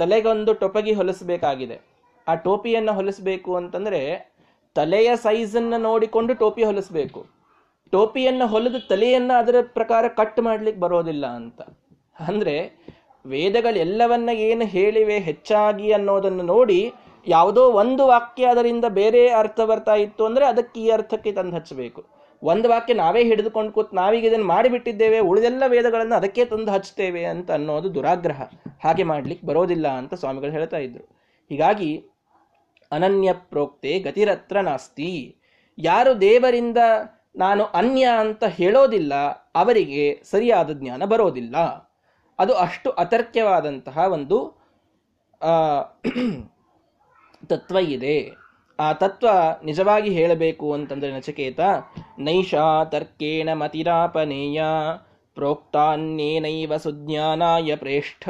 [SPEAKER 1] ತಲೆಗೊಂದು ಟೊಪಗಿ ಹೊಲಿಸಬೇಕಾಗಿದೆ. ಆ ಟೋಪಿಯನ್ನು ಹೊಲಿಸಬೇಕು ಅಂತಂದರೆ ತಲೆಯ ಸೈಜನ್ನು ನೋಡಿಕೊಂಡು ಟೋಪಿ ಹೊಲಿಸಬೇಕು. ಟೋಪಿಯನ್ನು ಹೊಲಿದು ತಲೆಯನ್ನು ಅದರ ಪ್ರಕಾರ ಕಟ್ ಮಾಡಲಿಕ್ಕೆ ಬರೋದಿಲ್ಲ ಅಂತ. ಅಂದ್ರೆ ವೇದಗಳೆಲ್ಲವನ್ನ ಏನು ಹೇಳಿವೆ ಹೆಚ್ಚಾಗಿ ಅನ್ನೋದನ್ನು ನೋಡಿ ಯಾವುದೋ ಒಂದು ವಾಕ್ಯ ಅದರಿಂದ ಬೇರೆ ಅರ್ಥ ಬರ್ತಾ ಇತ್ತು ಅಂದರೆ ಅದಕ್ಕೆ ಈ ಅರ್ಥಕ್ಕೆ ತಂದು ಹಚ್ಚಬೇಕು. ಒಂದು ವಾಕ್ಯ ನಾವೇ ಹಿಡಿದುಕೊಂಡು ಕೂತ್ ನಾವೀಗ ಇದನ್ನು ಮಾಡಿಬಿಟ್ಟಿದ್ದೇವೆ, ಉಳಿದೆಲ್ಲ ವೇದಗಳನ್ನು ಅದಕ್ಕೆ ತಂದು ಹಚ್ತೇವೆ ಅಂತ ಅನ್ನೋದು ದುರಾಗ್ರಹ. ಹಾಗೆ ಮಾಡ್ಲಿಕ್ಕೆ ಬರೋದಿಲ್ಲ ಅಂತ ಸ್ವಾಮಿಗಳು ಹೇಳ್ತಾ ಇದ್ರು. ಹೀಗಾಗಿ, ಅನನ್ಯ ಪ್ರೋಕ್ತೆ ಗತಿರತ್ರ ನಾಸ್ತಿ. ಯಾರು ದೇವರಿಂದ ನಾನು ಅನ್ಯ ಅಂತ ಹೇಳೋದಿಲ್ಲ, ಅವರಿಗೆ ಸರಿಯಾದ ಜ್ಞಾನ ಬರೋದಿಲ್ಲ. ಅದು ಅಷ್ಟು ಅತರ್ಕ್ಯವಾದಂತಹ ಒಂದು ತತ್ವ ಇದೆ. ಆ ತತ್ವ ನಿಜವಾಗಿ ಹೇಳಬೇಕು ಅಂತಂದ್ರೆ ನಚಕೇತ, ನೈಷಾ ತರ್ಕೇಣ ಮತಿರಾಪನೇಯ, ಪ್ರೋಕ್ತಾನ್ಯೇನೈವ ಸುಜ್ಞಾನಾಯ ಪ್ರೇಷ್ಠ,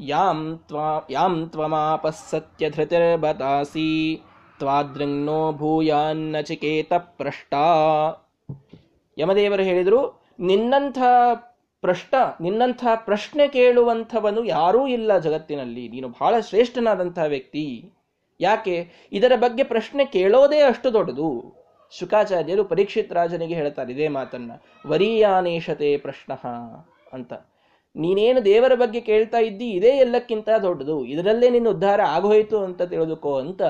[SPEAKER 1] ಯಾಂ ತ್ವಾ, ಯಾಂ ತ್ವಮಾಪಃ ಸತ್ಯಧೃತಿರ್ಬತಾಸಿ ತ್ವಾದೃಂಗ್ನೋ ಭೂಯಾನ್ನಚಿಕೇತ ಪ್ರಷ್ಟ ಯಮದೇವರು ಹೇಳಿದರು, ನಿನ್ನಂಥ ಪ್ರಶ್ನ ನಿನ್ನಂಥ ಪ್ರಶ್ನೆ ಕೇಳುವಂಥವನು ಯಾರೂ ಇಲ್ಲ ಜಗತ್ತಿನಲ್ಲಿ, ನೀನು ಬಹಳ ಶ್ರೇಷ್ಠನಾದಂತಹ ವ್ಯಕ್ತಿ. ಯಾಕೆ? ಇದರ ಬಗ್ಗೆ ಪ್ರಶ್ನೆ ಕೇಳೋದೇ ಅಷ್ಟು ದೊಡ್ಡದು. ಶುಕಾಚಾರ್ಯರು ಪರೀಕ್ಷಿತ್ ರಾಜನಿಗೆ ಹೇಳ್ತಾರೆ ಇದೇ ಮಾತನ್ನ. ವರೀಯಾನೇಶತೆ ಪ್ರಶ್ನ ಅಂತ. ನೀನೇನು ದೇವರ ಬಗ್ಗೆ ಕೇಳ್ತಾ ಇದ್ದಿ? ಇದೇ ಎಲ್ಲಕ್ಕಿಂತ ದೊಡ್ಡದು. ಇದರಲ್ಲೇ ನಿನ್ನ ಉದ್ಧಾರ ಆಗೋಯ್ತು ಅಂತ ತಿಳಿದುಕೋ ಅಂತ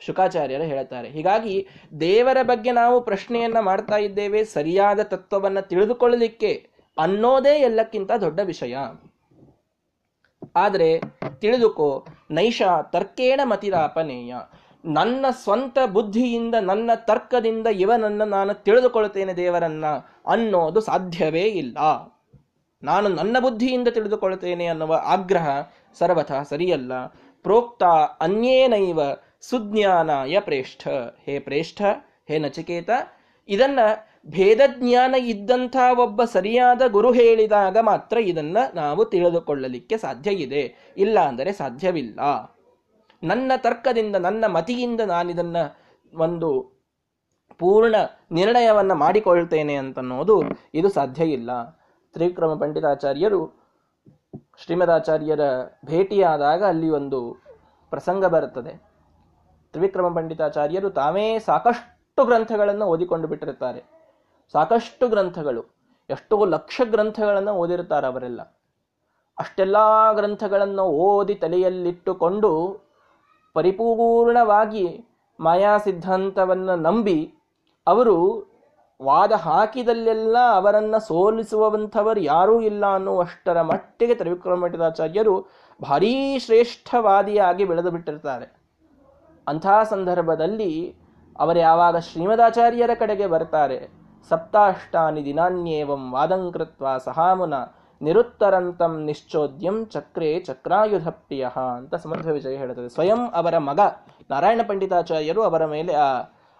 [SPEAKER 1] ಶುಕಾಚಾರ್ಯರು ಹೇಳ್ತಾರೆ. ಹೀಗಾಗಿ ದೇವರ ಬಗ್ಗೆ ನಾವು ಪ್ರಶ್ನೆಯನ್ನ ಮಾಡ್ತಾ ಇದ್ದೇವೆ. ಸರಿಯಾದ ತತ್ವವನ್ನ ತಿಳಿದುಕೊಳ್ಳಲಿಕ್ಕೆ ಅನ್ನೋದೇ ಎಲ್ಲಕ್ಕಿಂತ ದೊಡ್ಡ ವಿಷಯ. ಆದರೆ ತಿಳಿದುಕೋ, ನೈಷ ತರ್ಕೇಣ ಮತಿರಾಪನೇಯ. ನನ್ನ ಸ್ವಂತ ಬುದ್ಧಿಯಿಂದ, ನನ್ನ ತರ್ಕದಿಂದ ಇವನನ್ನು ನಾನು ತಿಳಿದುಕೊಳ್ತೇನೆ ದೇವರನ್ನ ಅನ್ನೋದು ಸಾಧ್ಯವೇ ಇಲ್ಲ. ನಾನು ನನ್ನ ಬುದ್ಧಿಯಿಂದ ತಿಳಿದುಕೊಳ್ತೇನೆ ಅನ್ನುವ ಆಗ್ರಹ ಸರ್ವಥ ಸರಿಯಲ್ಲ. ಪ್ರೋಕ್ತ ಅನ್ಯೇನೈವ ಸುಜ್ಞಾನಾಯ ಪ್ರೇಷ್ಠ. ಹೇ ಪ್ರೇಷ್ಠ, ಹೇ ನಚಿಕೇತ, ಇದನ್ನ ಭೇದಜ್ಞಾನ ಇದ್ದಂಥ ಒಬ್ಬ ಸರಿಯಾದ ಗುರು ಹೇಳಿದಾಗ ಮಾತ್ರ ಇದನ್ನ ನಾವು ತಿಳಿದುಕೊಳ್ಳಲಿಕ್ಕೆ ಸಾಧ್ಯ ಇದೆ. ಇಲ್ಲ ಅಂದರೆ ಸಾಧ್ಯವಿಲ್ಲ. ನನ್ನ ತರ್ಕದಿಂದ, ನನ್ನ ಮತಿಯಿಂದ ನಾನಿದನ್ನ ಒಂದು ಪೂರ್ಣ ನಿರ್ಣಯವನ್ನು ಮಾಡಿಕೊಳ್ತೇನೆ ಅಂತನ್ನೋದು ಇದು ಸಾಧ್ಯ ಇಲ್ಲ. ತ್ರಿವಿಕ್ರಮ ಪಂಡಿತಾಚಾರ್ಯರು ಶ್ರೀಮದಾಚಾರ್ಯರ ಭೇಟಿಯಾದಾಗ ಅಲ್ಲಿ ಒಂದು ಪ್ರಸಂಗ ಬರುತ್ತದೆ. ತ್ರಿವಿಕ್ರಮ ಪಂಡಿತಾಚಾರ್ಯರು ತಾವೇ ಸಾಕಷ್ಟು ಗ್ರಂಥಗಳನ್ನು ಓದಿಕೊಂಡು ಬಿಟ್ಟಿರುತ್ತಾರೆ. ಸಾಕಷ್ಟು ಗ್ರಂಥಗಳು, ಎಷ್ಟೋ ಲಕ್ಷ ಗ್ರಂಥಗಳನ್ನು ಓದಿರ್ತಾರೆ ಅವರೆಲ್ಲ. ಅಷ್ಟೆಲ್ಲ ಗ್ರಂಥಗಳನ್ನು ಓದಿ ತಲೆಯಲ್ಲಿಟ್ಟುಕೊಂಡು ಪರಿಪೂರ್ಣವಾಗಿ ಮಾಯಾ ಸಿದ್ಧಾಂತವನ್ನು ನಂಬಿ ಅವರು ವಾದ ಹಾಕಿದಲ್ಲೆಲ್ಲ ಅವರನ್ನು ಸೋಲಿಸುವಂಥವರು ಯಾರೂ ಇಲ್ಲ ಅನ್ನುವಷ್ಟರ ಮಟ್ಟಿಗೆ ತ್ರಿವಿಕ್ರಮಠದಾಚಾರ್ಯರು ಭಾರೀ ಶ್ರೇಷ್ಠವಾದಿಯಾಗಿ ಬೆಳೆದು ಬಿಟ್ಟಿರ್ತಾರೆ ಅಂಥ ಸಂದರ್ಭದಲ್ಲಿ ಅವರು ಯಾವಾಗ ಶ್ರೀಮದಾಚಾರ್ಯರ ಕಡೆಗೆ ಬರ್ತಾರೆ ಸಪ್ತಾಷ್ಟಾನಿ ದಿನಾನ್ಯೇವಂ ವಾದಂಕೃತ್ವ ಸಹಾಮುನ ನಿರುತ್ತರಂತಂ ನಿಶ್ಚೋದ್ಯಂ ಚಕ್ರೇ ಚಕ್ರಾಯುಧ ಪ್ರಿಯ ಅಂತ ಸಮರ್ಥ ವಿಜಯ ಹೇಳುತ್ತದೆ. ಸ್ವಯಂ ಅವರ ಮಗ ನಾರಾಯಣ ಪಂಡಿತಾಚಾರ್ಯರು ಅವರ ಮೇಲೆ ಆ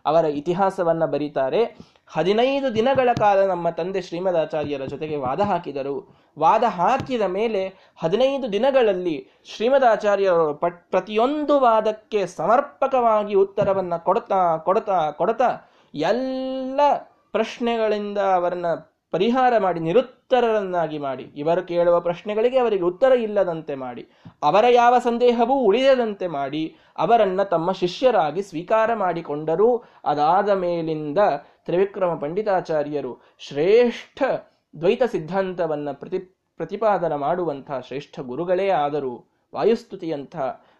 [SPEAKER 1] ಅವರ ಇತಿಹಾಸವನ್ನ ಬರೀತಾರೆ. ಹದಿನೈದು ದಿನಗಳ ಕಾಲ ನಮ್ಮ ತಂದೆ ಶ್ರೀಮದಾಚಾರ್ಯರ ಜೊತೆಗೆ ವಾದ ಹಾಕಿದರು. ವಾದ ಹಾಕಿದ ಮೇಲೆ ಹದಿನೈದು ದಿನಗಳಲ್ಲಿ ಶ್ರೀಮದಾಚಾರ್ಯರು ಪ್ರತಿಯೊಂದು ವಾದಕ್ಕೆ ಸಮರ್ಪಕವಾಗಿ ಉತ್ತರವನ್ನು ಕೊಡ್ತಾ ಕೊಡ್ತಾ ಕೊಡ್ತಾ ಎಲ್ಲ ಪ್ರಶ್ನೆಗಳಿಂದ ಅವರನ್ನು ಪರಿಹಾರ ಮಾಡಿ, ನಿರುತ್ತರರನ್ನಾಗಿ ಮಾಡಿ. ಇವರು ಕೇಳುವ ಪ್ರಶ್ನೆಗಳಿಗೆ ಅವರಿಗೆ ಉತ್ತರ ಇಲ್ಲದಂತೆ ಮಾಡಿ. ಅವರ ಯಾವ ಸಂದೇಹವೂ ಉಳಿಯದಂತೆ ಮಾಡಿ. ಅವರನ್ನು ತಮ್ಮ ಶಿಷ್ಯರಾಗಿ ಸ್ವೀಕಾರ ಮಾಡಿಕೊಂಡರೂ ಅದಾದ ಮೇಲಿಂದ ತ್ರಿವಿಕ್ರಮ ಪಂಡಿತಾಚಾರ್ಯರು ಶ್ರೇಷ್ಠ ದ್ವೈತ ಸಿದ್ಧಾಂತವನ್ನ ಪ್ರತಿ, ಪ್ರತಿಪಾದನ ಮಾಡುವಂತಹ ಶ್ರೇಷ್ಠ ಗುರುಗಳೇ ಆದರೂ ವಾಯುಸ್ತುತಿಯಂಥ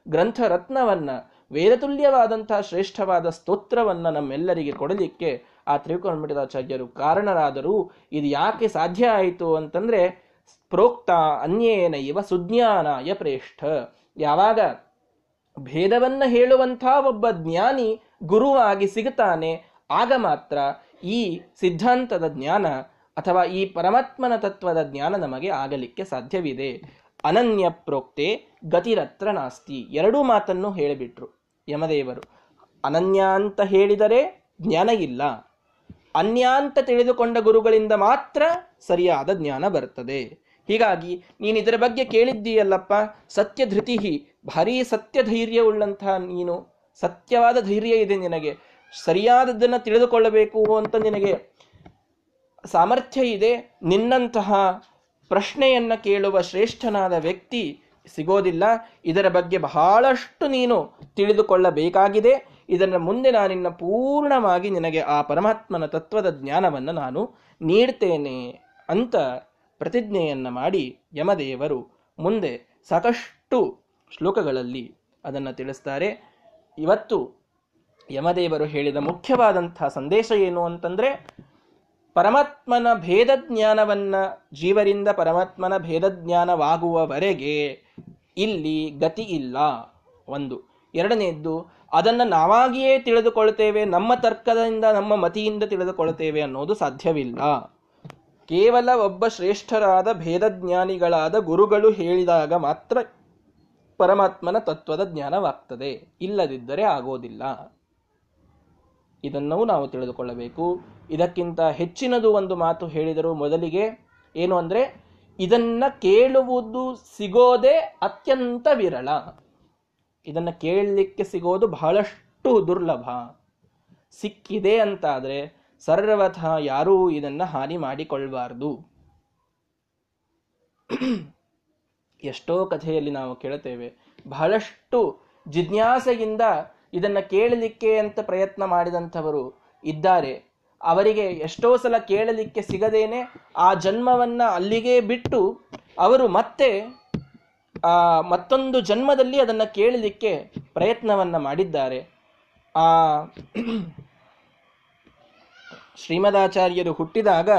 [SPEAKER 1] ಗ್ರಂಥ ರತ್ನವನ್ನ ವೇದತುಲ್ಯವಾದಂತಹ ಶ್ರೇಷ್ಠವಾದ ಸ್ತೋತ್ರವನ್ನ ನಮ್ಮೆಲ್ಲರಿಗೆ ಕೊಡಲಿಕ್ಕೆ ಆ ತ್ರಿಕೋನ ಮಠದಾಚಾರ್ಯರು ಕಾರಣರಾದರೂ ಇದು ಯಾಕೆ ಸಾಧ್ಯ ಆಯಿತು ಅಂತಂದ್ರೆ ಪ್ರೋಕ್ತ ಅನ್ಯೇನ ಇವ ಸುಜ್ಞಾನಾಯ ಪ್ರೇಷ್ಠ. ಯಾವಾಗ ಭೇದವನ್ನ ಹೇಳುವಂಥ ಒಬ್ಬ ಜ್ಞಾನಿ ಗುರುವಾಗಿ ಸಿಗುತ್ತಾನೆ, ಆಗ ಮಾತ್ರ ಈ ಸಿದ್ಧಾಂತದ ಜ್ಞಾನ ಅಥವಾ ಈ ಪರಮಾತ್ಮನ ತತ್ವದ ಜ್ಞಾನ ನಮಗೆ ಆಗಲಿಕ್ಕೆ ಸಾಧ್ಯವಿದೆ. ಅನನ್ಯ ಪ್ರೋಕ್ತೆ ಗತಿರತ್ರ ನಾಸ್ತಿ ಎರಡೂ ಮಾತನ್ನು ಹೇಳಿಬಿಟ್ರು ಯಮದೇವರು. ಅನನ್ಯ ಅಂತ ಹೇಳಿದರೆ ಜ್ಞಾನ ಇಲ್ಲ. ಅನ್ಯ ಅಂತ ತಿಳಿದುಕೊಂಡ ಗುರುಗಳಿಂದ ಮಾತ್ರ ಸರಿಯಾದ ಜ್ಞಾನ ಬರ್ತದೆ ಹೀಗಾಗಿ ನೀನು ಇದರ ಬಗ್ಗೆ ಕೇಳಿದ್ದೀಯಲ್ಲಪ್ಪ ಸತ್ಯ ಧೃತಿ ಭಾರೀ ಸತ್ಯ ಧೈರ್ಯ ಉಳ್ಳಂತಹ ನೀನು, ಸತ್ಯವಾದ ಧೈರ್ಯ ಇದೆ ನಿನಗೆ, ಸರಿಯಾದದ್ದನ್ನು ತಿಳಿದುಕೊಳ್ಳಬೇಕು ಅಂತ ನಿನಗೆ ಸಾಮರ್ಥ್ಯ ಇದೆ, ನಿನ್ನಂತಹ ಪ್ರಶ್ನೆಯನ್ನ ಕೇಳುವ ಶ್ರೇಷ್ಠನಾದ ವ್ಯಕ್ತಿ ಸಿಗೋದಿಲ್ಲ. ಇದರ ಬಗ್ಗೆ ಬಹಳಷ್ಟು ನೀನು ತಿಳಿದುಕೊಳ್ಳಬೇಕಾಗಿದೆ. ಇದರ ಮುಂದೆ ನಾನಿನ್ನ ಪೂರ್ಣವಾಗಿ ನಿನಗೆ ಆ ಪರಮಾತ್ಮನ ತತ್ವದ ಜ್ಞಾನವನ್ನು ನಾನು ನೀಡ್ತೇನೆ ಅಂತ ಪ್ರತಿಜ್ಞೆಯನ್ನ ಮಾಡಿ ಯಮದೇವರು ಮುಂದೆ ಸಾಕಷ್ಟು ಶ್ಲೋಕಗಳಲ್ಲಿ ಅದನ್ನು ತಿಳಿಸ್ತಾರೆ. ಇವತ್ತು ಯಮದೇವರು ಹೇಳಿದ ಮುಖ್ಯವಾದಂತಹ ಸಂದೇಶ ಏನು ಅಂತಂದ್ರೆ, ಪರಮಾತ್ಮನ ಭೇದ ಜ್ಞಾನವನ್ನ ಜೀವರಿಂದ ಪರಮಾತ್ಮನ ಭೇದ ಜ್ಞಾನವಾಗುವವರೆಗೆ ಇಲ್ಲಿ ಗತಿ ಇಲ್ಲ. ಒಂದು. ಎರಡನೆಯದ್ದು ಅದನ್ನು ನಾವಾಗಿಯೇ ತಿಳಿದುಕೊಳ್ತೇವೆ ನಮ್ಮ ತರ್ಕದಿಂದ, ನಮ್ಮ ಮತಿಯಿಂದ ತಿಳಿದುಕೊಳ್ತೇವೆ ಅನ್ನೋದು ಸಾಧ್ಯವಿಲ್ಲ. ಕೇವಲ ಒಬ್ಬ ಶ್ರೇಷ್ಠರಾದ ಭೇದಜ್ಞಾನಿಗಳಾದ ಗುರುಗಳು ಹೇಳಿದಾಗ ಮಾತ್ರ ಪರಮಾತ್ಮನ ತತ್ವದ ಜ್ಞಾನವಾಗ್ತದೆ. ಇಲ್ಲದಿದ್ದರೆ ಆಗೋದಿಲ್ಲ. ಇದನ್ನು ನಾವು ತಿಳಿದುಕೊಳ್ಳಬೇಕು. ಇದಕ್ಕಿಂತ ಹೆಚ್ಚಿನದು ಒಂದು ಮಾತು ಹೇಳಿದರು ಮೊದಲಿಗೆ ಏನು ಅಂದರೆ, ಇದನ್ನು ಕೇಳುವುದು ಸಿಗೋದೇ ಅತ್ಯಂತ ವಿರಳ. ಇದನ್ನ ಕೇಳಲಿಕ್ಕೆ ಸಿಗೋದು ಬಹಳಷ್ಟು ದುರ್ಲಭ. ಸಿಕ್ಕಿದೆ ಅಂತಾದರೆ ಸರ್ವಥ ಯಾರೂ ಇದನ್ನ ಹಾನಿ ಮಾಡಿಕೊಳ್ಬಾರ್ದು. ಎಷ್ಟೋ ಕಥೆಯಲ್ಲಿ ನಾವು ಕೇಳುತ್ತೇವೆ, ಬಹಳಷ್ಟು ಜಿಜ್ಞಾಸೆಯಿಂದ ಇದನ್ನ ಕೇಳಲಿಕ್ಕೆ ಅಂತ ಪ್ರಯತ್ನ ಮಾಡಿದಂಥವರು ಇದ್ದಾರೆ. ಅವರಿಗೆ ಎಷ್ಟೋ ಸಲ ಕೇಳಲಿಕ್ಕೆ ಸಿಗದೇನೆ ಆ ಜನ್ಮವನ್ನು ಅಲ್ಲಿಗೆ ಬಿಟ್ಟು ಅವರು ಮತ್ತೆ ಆ, ಮತ್ತೊಂದು ಜನ್ಮದಲ್ಲಿ ಅದನ್ನ ಕೇಳಲಿಕ್ಕೆ ಪ್ರಯತ್ನವನ್ನ ಮಾಡಿದ್ದಾರೆ. ಆ, ಶ್ರೀಮದಾಚಾರ್ಯರು ಹುಟ್ಟಿದಾಗ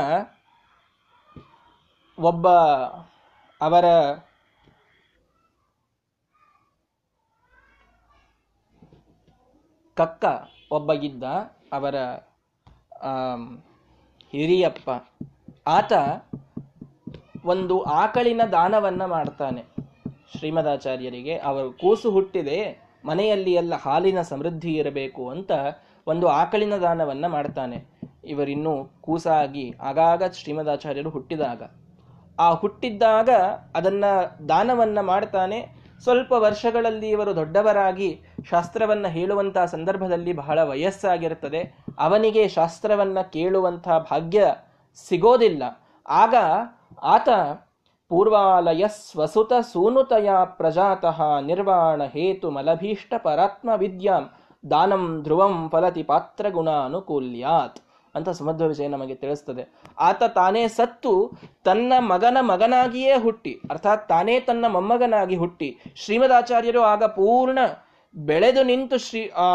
[SPEAKER 1] ಒಬ್ಬ ಅವರ ಕಕ್ಕ ಒಬ್ಬ ಇದ್ದ ಅವರ ಹಿರಿಯಪ್ಪ. ಆತ ಒಂದು ಆಕಳಿನ ದಾನವನ್ನ ಮಾಡ್ತಾನೆ. ಶ್ರೀಮದಾಚಾರ್ಯರಿಗೆ, ಅವರು ಕೂಸು ಹುಟ್ಟಿದೆ ಮನೆಯಲ್ಲಿ ಎಲ್ಲ ಹಾಲಿನ ಸಮೃದ್ಧಿ ಇರಬೇಕು ಅಂತ ಒಂದು ಆಕಳಿನ ದಾನವನ್ನ ಮಾಡ್ತಾನೆ. ಇವರಿನ್ನೂ ಕೂಸಾಗಿ ಆಗಾಗ ಶ್ರೀಮದಾಚಾರ್ಯರು ಹುಟ್ಟಿದಾಗ. ಆ ಹುಟ್ಟಿದ್ದಾಗ ಅದನ್ನ ದಾನವನ್ನ ಮಾಡ್ತಾನೆ. ಸ್ವಲ್ಪ ವರ್ಷಗಳಲ್ಲಿ ಇವರು ದೊಡ್ಡವರಾಗಿ ಶಾಸ್ತ್ರವನ್ನ ಹೇಳುವಂತಹ ಸಂದರ್ಭದಲ್ಲಿ ಬಹಳ ವಯಸ್ಸಾಗಿರುತ್ತದೆ ಅವನಿಗೆ ಶಾಸ್ತ್ರವನ್ನ ಕೇಳುವಂತಹ ಭಾಗ್ಯ ಸಿಗೋದಿಲ್ಲ. ಆಗ ಆತ ಪೂರ್ವಾಲಯ ಸ್ವಸುತ ಸೂನುತಯ ಪ್ರಜಾತಃ ನಿರ್ವಾಣ ಹೇತು ಮಲಭೀಷ್ಟ ಪರಾತ್ಮ ವಿದ್ಯಾಂ ದಾನಂ ಧ್ರುವಂ ಫಲತಿ ಪಾತ್ರ ಗುಣಾನುಕೂಲ್ಯಾತ್ ಅಂತ ಸಮಧ್ವ ವಿಷಯ ನಮಗೆ ತಿಳಿಸ್ತದೆ. ಆತ ತಾನೇ ಸತ್ತು, ತನ್ನ ಮಗನ ಮಗನಾಗಿಯೇ ಹುಟ್ಟಿ, ಅರ್ಥಾತ್ ತಾನೇ ತನ್ನ ಮೊಮ್ಮಗನಾಗಿ ಹುಟ್ಟಿ, ಶ್ರೀಮದಾಚಾರ್ಯರು ಆಗ ಪೂರ್ಣ ಬೆಳೆದು ನಿಂತು ಶ್ರೀ ಆ,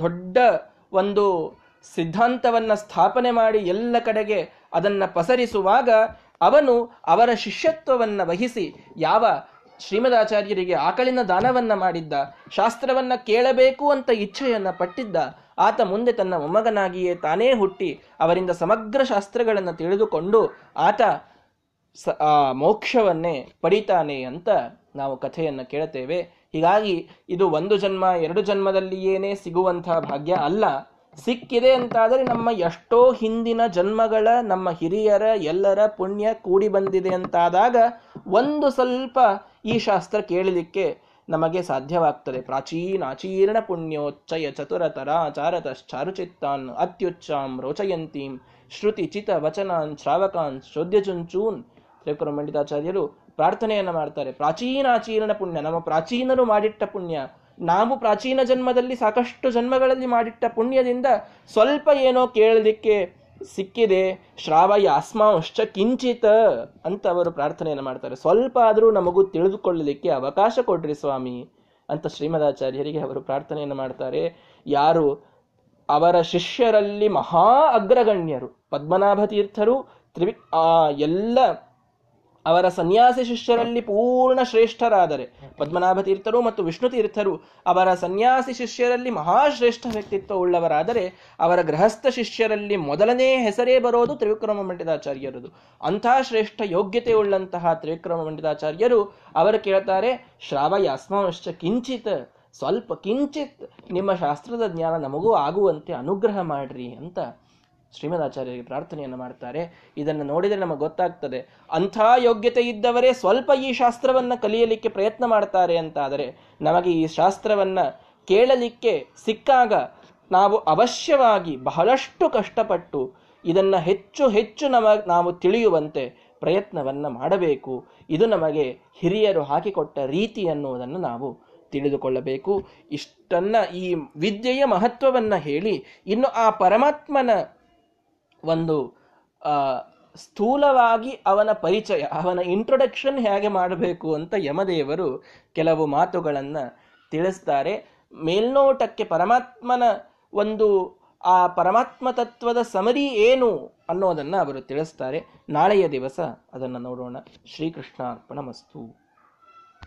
[SPEAKER 1] ದೊಡ್ಡ ಒಂದು ಸಿದ್ಧಾಂತವನ್ನ ಸ್ಥಾಪನೆ ಮಾಡಿ ಎಲ್ಲ ಕಡೆಗೆ ಅದನ್ನ ಪಸರಿಸುವಾಗ ಅವನು ಅವರ ಶಿಷ್ಯತ್ವವನ್ನು ವಹಿಸಿ ಯಾವ ಶ್ರೀಮದಾಚಾರ್ಯರಿಗೆ ಆಕಳಿನ ದಾನವನ್ನ ಮಾಡಿದ್ದ, ಶಾಸ್ತ್ರವನ್ನ ಕೇಳಬೇಕು ಅಂತ ಇಚ್ಛೆಯನ್ನ ಪಟ್ಟಿದ್ದ, ಆತ ಮುಂದೆ ತನ್ನ ಮೊಮ್ಮಗನಾಗಿಯೇ ತಾನೇ ಹುಟ್ಟಿ ಅವರಿಂದ ಸಮಗ್ರ ಶಾಸ್ತ್ರಗಳನ್ನು ತಿಳಿದುಕೊಂಡು ಆತ ಸ ಮೋಕ್ಷವನ್ನೇ ಪಡಿತಾನೆ ಅಂತ ನಾವು ಕಥೆಯನ್ನು ಕೇಳ್ತೇವೆ ಹೀಗಾಗಿ ಇದು ಒಂದು ಜನ್ಮ, ಎರಡು ಜನ್ಮದಲ್ಲಿಯೇನೇ ಸಿಗುವಂತಹ ಭಾಗ್ಯ ಅಲ್ಲ. ಸಿಕ್ಕಿದೆ ಅಂತಾದರೆ ನಮ್ಮ ಎಷ್ಟೋ ಹಿಂದಿನ ಜನ್ಮಗಳ, ನಮ್ಮ ಹಿರಿಯರ, ಎಲ್ಲರ ಪುಣ್ಯ ಕೂಡಿ ಬಂದಿದೆ ಅಂತಾದಾಗ ಒಂದು ಸ್ವಲ್ಪ ಈ ಶಾಸ್ತ್ರ ಕೇಳಲಿಕ್ಕೆ ನಮಗೆ ಸಾಧ್ಯವಾಗ್ತದೆ. ಪ್ರಾಚೀನಾಚೀರ್ಣ ಪುಣ್ಯೋಚ್ಚಯ ಚತುರತರಾಚಾರತಶ್ಚಾರುಚಿತ್ತಾನ್ ಅತ್ಯುಚ್ಚಾಂ ರೋಚಯಂತೀಂ ಶ್ರುತಿ ಚಿತ ವಚನಾನ್ ಶ್ರಾವಕಾನ್ ಶೋದ್ಯಚುಂಚೂನ್ ತ್ರಿಕುರ ಮಂಡಿತಾಚಾರ್ಯರು ಪ್ರಾರ್ಥನೆಯನ್ನು ಮಾಡ್ತಾರೆ. ಪ್ರಾಚೀನಾಚೀರ್ಣ ಪುಣ್ಯ, ನಮ್ಮ ಪ್ರಾಚೀನರು ಮಾಡಿಟ್ಟ ಪುಣ್ಯ ನಾವು ಪ್ರಾಚೀನ ಜನ್ಮದಲ್ಲಿ ಸಾಕಷ್ಟು ಜನ್ಮಗಳಲ್ಲಿ ಮಾಡಿಟ್ಟ ಪುಣ್ಯದಿಂದ ಸ್ವಲ್ಪ ಏನೋ ಕೇಳಲಿಕ್ಕೆ ಸಿಕ್ಕಿದೆ. ಶ್ರಾವಯ ಅಸ್ಮಾಂಶ್ಚ ಕಿಂಚಿತ ಅಂತ ಅವರು ಪ್ರಾರ್ಥನೆಯನ್ನು ಮಾಡ್ತಾರೆ. ಸ್ವಲ್ಪ ಆದರೂ ನಮಗೂ ತಿಳಿದುಕೊಳ್ಳಲಿಕ್ಕೆ ಅವಕಾಶ ಕೊಡ್ರಿ ಸ್ವಾಮಿ ಅಂತ ಶ್ರೀಮದಾಚಾರ್ಯರಿಗೆ ಅವರು ಪ್ರಾರ್ಥನೆಯನ್ನು ಮಾಡ್ತಾರೆ. ಯಾರು? ಅವರ ಶಿಷ್ಯರಲ್ಲಿ ಮಹಾ ಅಗ್ರಗಣ್ಯರು ಪದ್ಮನಾಭ ತೀರ್ಥರು ತ್ರಿವಿ ಆ ಎಲ್ಲ ಅವರ ಸನ್ಯಾಸಿ ಶಿಷ್ಯರಲ್ಲಿ ಪೂರ್ಣ ಶ್ರೇಷ್ಠರಾದರೆ. ಪದ್ಮನಾಭ ತೀರ್ಥರು ಮತ್ತು ವಿಷ್ಣು ತೀರ್ಥರು ಅವರ ಸನ್ಯಾಸಿ ಶಿಷ್ಯರಲ್ಲಿ ಮಹಾಶ್ರೇಷ್ಠ ವ್ಯಕ್ತಿತ್ವ ಉಳ್ಳವರಾದರೆ, ಅವರ ಗೃಹಸ್ಥ ಶಿಷ್ಯರಲ್ಲಿ ಮೊದಲನೇ ಹೆಸರೇ ಬರೋದು ತ್ರಿವಿಕ್ರಮ ಮಂಡಿತಾಚಾರ್ಯರದು. ಅಂಥ ಶ್ರೇಷ್ಠ ಯೋಗ್ಯತೆ ಉಳ್ಳಂತಹ ತ್ರಿವಿಕ್ರಮ ಮಂಡಿತಾಚಾರ್ಯರು ಅವರು ಕೇಳ್ತಾರೆ ಶ್ರಾವಯಾಸ್ಮಶ್ಚ ಕಿಂಚಿತ್, ಸ್ವಲ್ಪ ಕಿಂಚಿತ್ ನಿಮ್ಮ ಶಾಸ್ತ್ರದ ಜ್ಞಾನ ನಮಗೂ ಆಗುವಂತೆ ಅನುಗ್ರಹ ಮಾಡ್ರಿ ಅಂತ. ಶ್ರೀಮದಾಚಾರ್ಯರಿಗೆ ಪ್ರಾರ್ಥನೆಯನ್ನು ಮಾಡ್ತಾರೆ. ಇದನ್ನು ನೋಡಿದರೆ ನಮಗೆ ಗೊತ್ತಾಗ್ತದೆ, ಅಂಥ ಯೋಗ್ಯತೆ ಇದ್ದವರೇ ಸ್ವಲ್ಪ ಈ ಶಾಸ್ತ್ರವನ್ನು ಕಲಿಯಲಿಕ್ಕೆ ಪ್ರಯತ್ನ ಮಾಡ್ತಾರೆ ಅಂತಾದರೆ, ನಮಗೆ ಈ ಶಾಸ್ತ್ರವನ್ನು ಕೇಳಲಿಕ್ಕೆ ಸಿಕ್ಕಾಗ ನಾವು ಅವಶ್ಯವಾಗಿ ಬಹಳಷ್ಟು ಕಷ್ಟಪಟ್ಟು ಇದನ್ನು ಹೆಚ್ಚು ಹೆಚ್ಚು ನಮ, ನಾವು ತಿಳಿಯುವಂತೆ ಪ್ರಯತ್ನವನ್ನು ಮಾಡಬೇಕು. ಇದು ನಮಗೆ ಹಿರಿಯರು ಹಾಕಿಕೊಟ್ಟ ರೀತಿ ಅನ್ನುವುದನ್ನು ನಾವು ತಿಳಿದುಕೊಳ್ಳಬೇಕು. ಇಷ್ಟನ್ನ ಈ ವಿದ್ಯೆಯ ಮಹತ್ವವನ್ನು ಹೇಳಿ, ಇನ್ನು ಆ ಪರಮಾತ್ಮನ ಒಂದು ಸ್ಥೂಲವಾಗಿ ಅವನ ಪರಿಚಯ, ಅವನ ಇಂಟ್ರೊಡಕ್ಷನ್ ಹೇಗೆ ಮಾಡಬೇಕು ಅಂತ ಯಮದೇವರು ಕೆಲವು ಮಾತುಗಳನ್ನು ತಿಳಿಸ್ತಾರೆ. ಮೇಲ್ನೋಟಕ್ಕೆ ಪರಮಾತ್ಮನ ಒಂದು, ಆ ಪರಮಾತ್ಮ ತತ್ವದ ಸಮರಿ ಏನು ಅನ್ನೋದನ್ನು ಅವರು ತಿಳಿಸ್ತಾರೆ. ನಾಳೆಯ ದಿವಸ ಅದನ್ನು ನೋಡೋಣ. ಶ್ರೀಕೃಷ್ಣ ಅರ್ಪಣ ಮಸ್ತು